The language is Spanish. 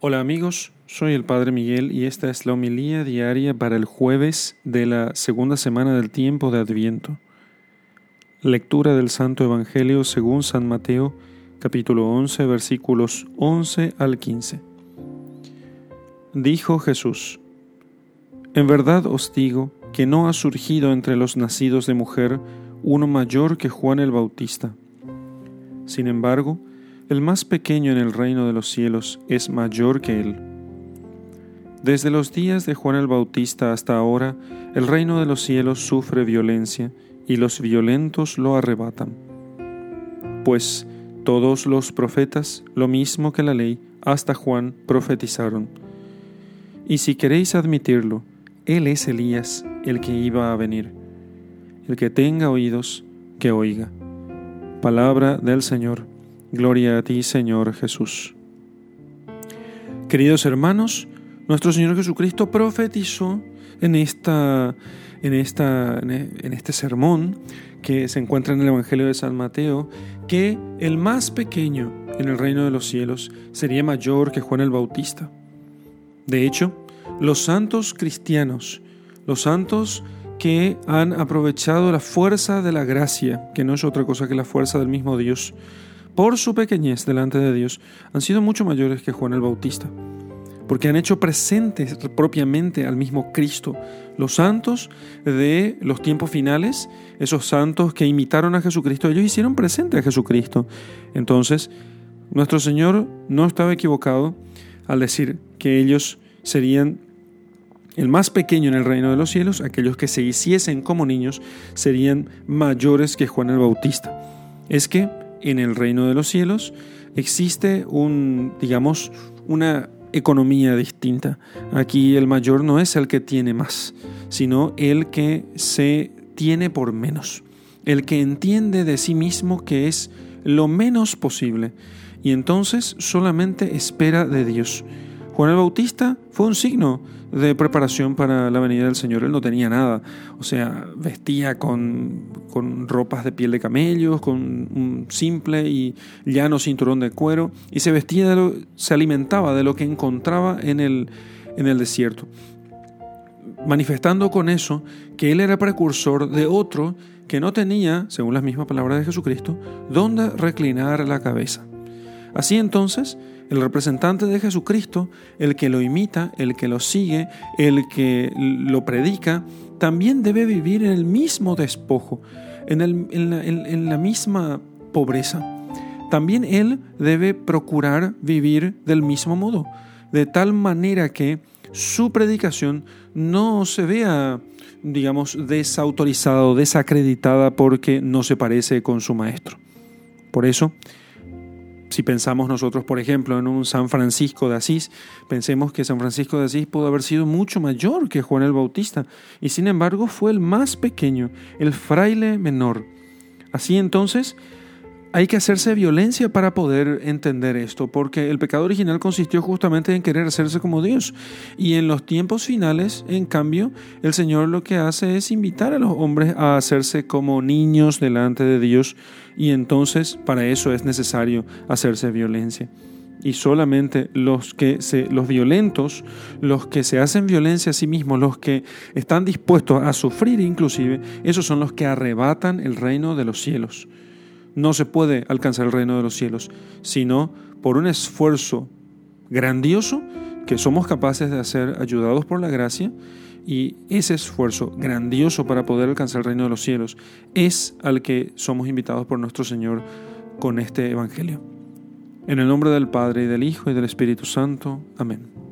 Hola amigos, soy el Padre Miguel y esta es la homilía diaria para el jueves de la segunda semana del tiempo de Adviento. Lectura del Santo Evangelio según San Mateo, capítulo 11, versículos 11 al 15. Dijo Jesús, En verdad os digo que no ha surgido entre los nacidos de mujer uno mayor que Juan el Bautista. Sin embargo, el más pequeño en el reino de los cielos es mayor que él. Desde los días de Juan el Bautista hasta ahora, el reino de los cielos sufre violencia y los violentos lo arrebatan. Pues todos los profetas, lo mismo que la ley, hasta Juan, profetizaron. Y si queréis admitirlo, él es Elías, el que iba a venir. El que tenga oídos, que oiga. Palabra del Señor. Gloria a ti, Señor Jesús. Queridos hermanos, nuestro Señor Jesucristo profetizó en, esta, en, esta, en este sermón que se encuentra en el Evangelio de San Mateo, que el más pequeño en el reino de los cielos sería mayor que Juan el Bautista. De hecho, los santos cristianos, los santos que han aprovechado la fuerza de la gracia, que no es otra cosa que la fuerza del mismo Dios, por su pequeñez delante de Dios, han sido mucho mayores que Juan el Bautista, porque han hecho presentes propiamente al mismo Cristo. Los santos de los tiempos finales, esos santos que imitaron a Jesucristo, ellos hicieron presente a Jesucristo. Entonces, nuestro Señor no estaba equivocado al decir que ellos serían el más pequeño en el reino de los cielos, aquellos que se hiciesen como niños, serían mayores que Juan el Bautista. Es que en el reino de los cielos existe un, digamos, una economía distinta. Aquí el mayor no es el que tiene más, sino el que se tiene por menos, el que entiende de sí mismo que es lo menos posible y entonces solamente espera de Dios. Juan el Bautista fue un signo de preparación para la venida del Señor. Él no tenía nada, o sea, vestía con, con ropas de piel de camellos, con un simple y llano cinturón de cuero, y se vestía, de lo, se alimentaba de lo que encontraba en el, en el desierto, manifestando con eso que él era precursor de otro que no tenía, según las mismas palabras de Jesucristo, dónde reclinar la cabeza. Así entonces, el representante de Jesucristo, el que lo imita, el que lo sigue, el que lo predica, también debe vivir en el mismo despojo, en, la, misma pobreza. También él debe procurar vivir del mismo modo, de tal manera que su predicación no se vea, digamos, desautorizada o desacreditada porque no se parece con su maestro. Por eso, si pensamos nosotros, por ejemplo, en un San Francisco de Asís, pensemos que San Francisco de Asís pudo haber sido mucho mayor que Juan el Bautista, y sin embargo fue el más pequeño, el fraile menor. Así entonces, hay que hacerse violencia para poder entender esto, porque el pecado original consistió justamente en querer hacerse como Dios. Y en los tiempos finales, en cambio, el Señor lo que hace es invitar a los hombres a hacerse como niños delante de Dios. Y entonces para eso es necesario hacerse violencia. Y solamente los que se, los violentos, los que se hacen violencia a sí mismos, los que están dispuestos a sufrir inclusive, esos son los que arrebatan el reino de los cielos no se puede alcanzar el reino de los cielos, sino por un esfuerzo grandioso que somos capaces de hacer ayudados por la gracia y ese esfuerzo grandioso para poder alcanzar el reino de los cielos es al que somos invitados por nuestro Señor con este Evangelio. En el nombre del Padre y del Hijo y del Espíritu Santo. Amén.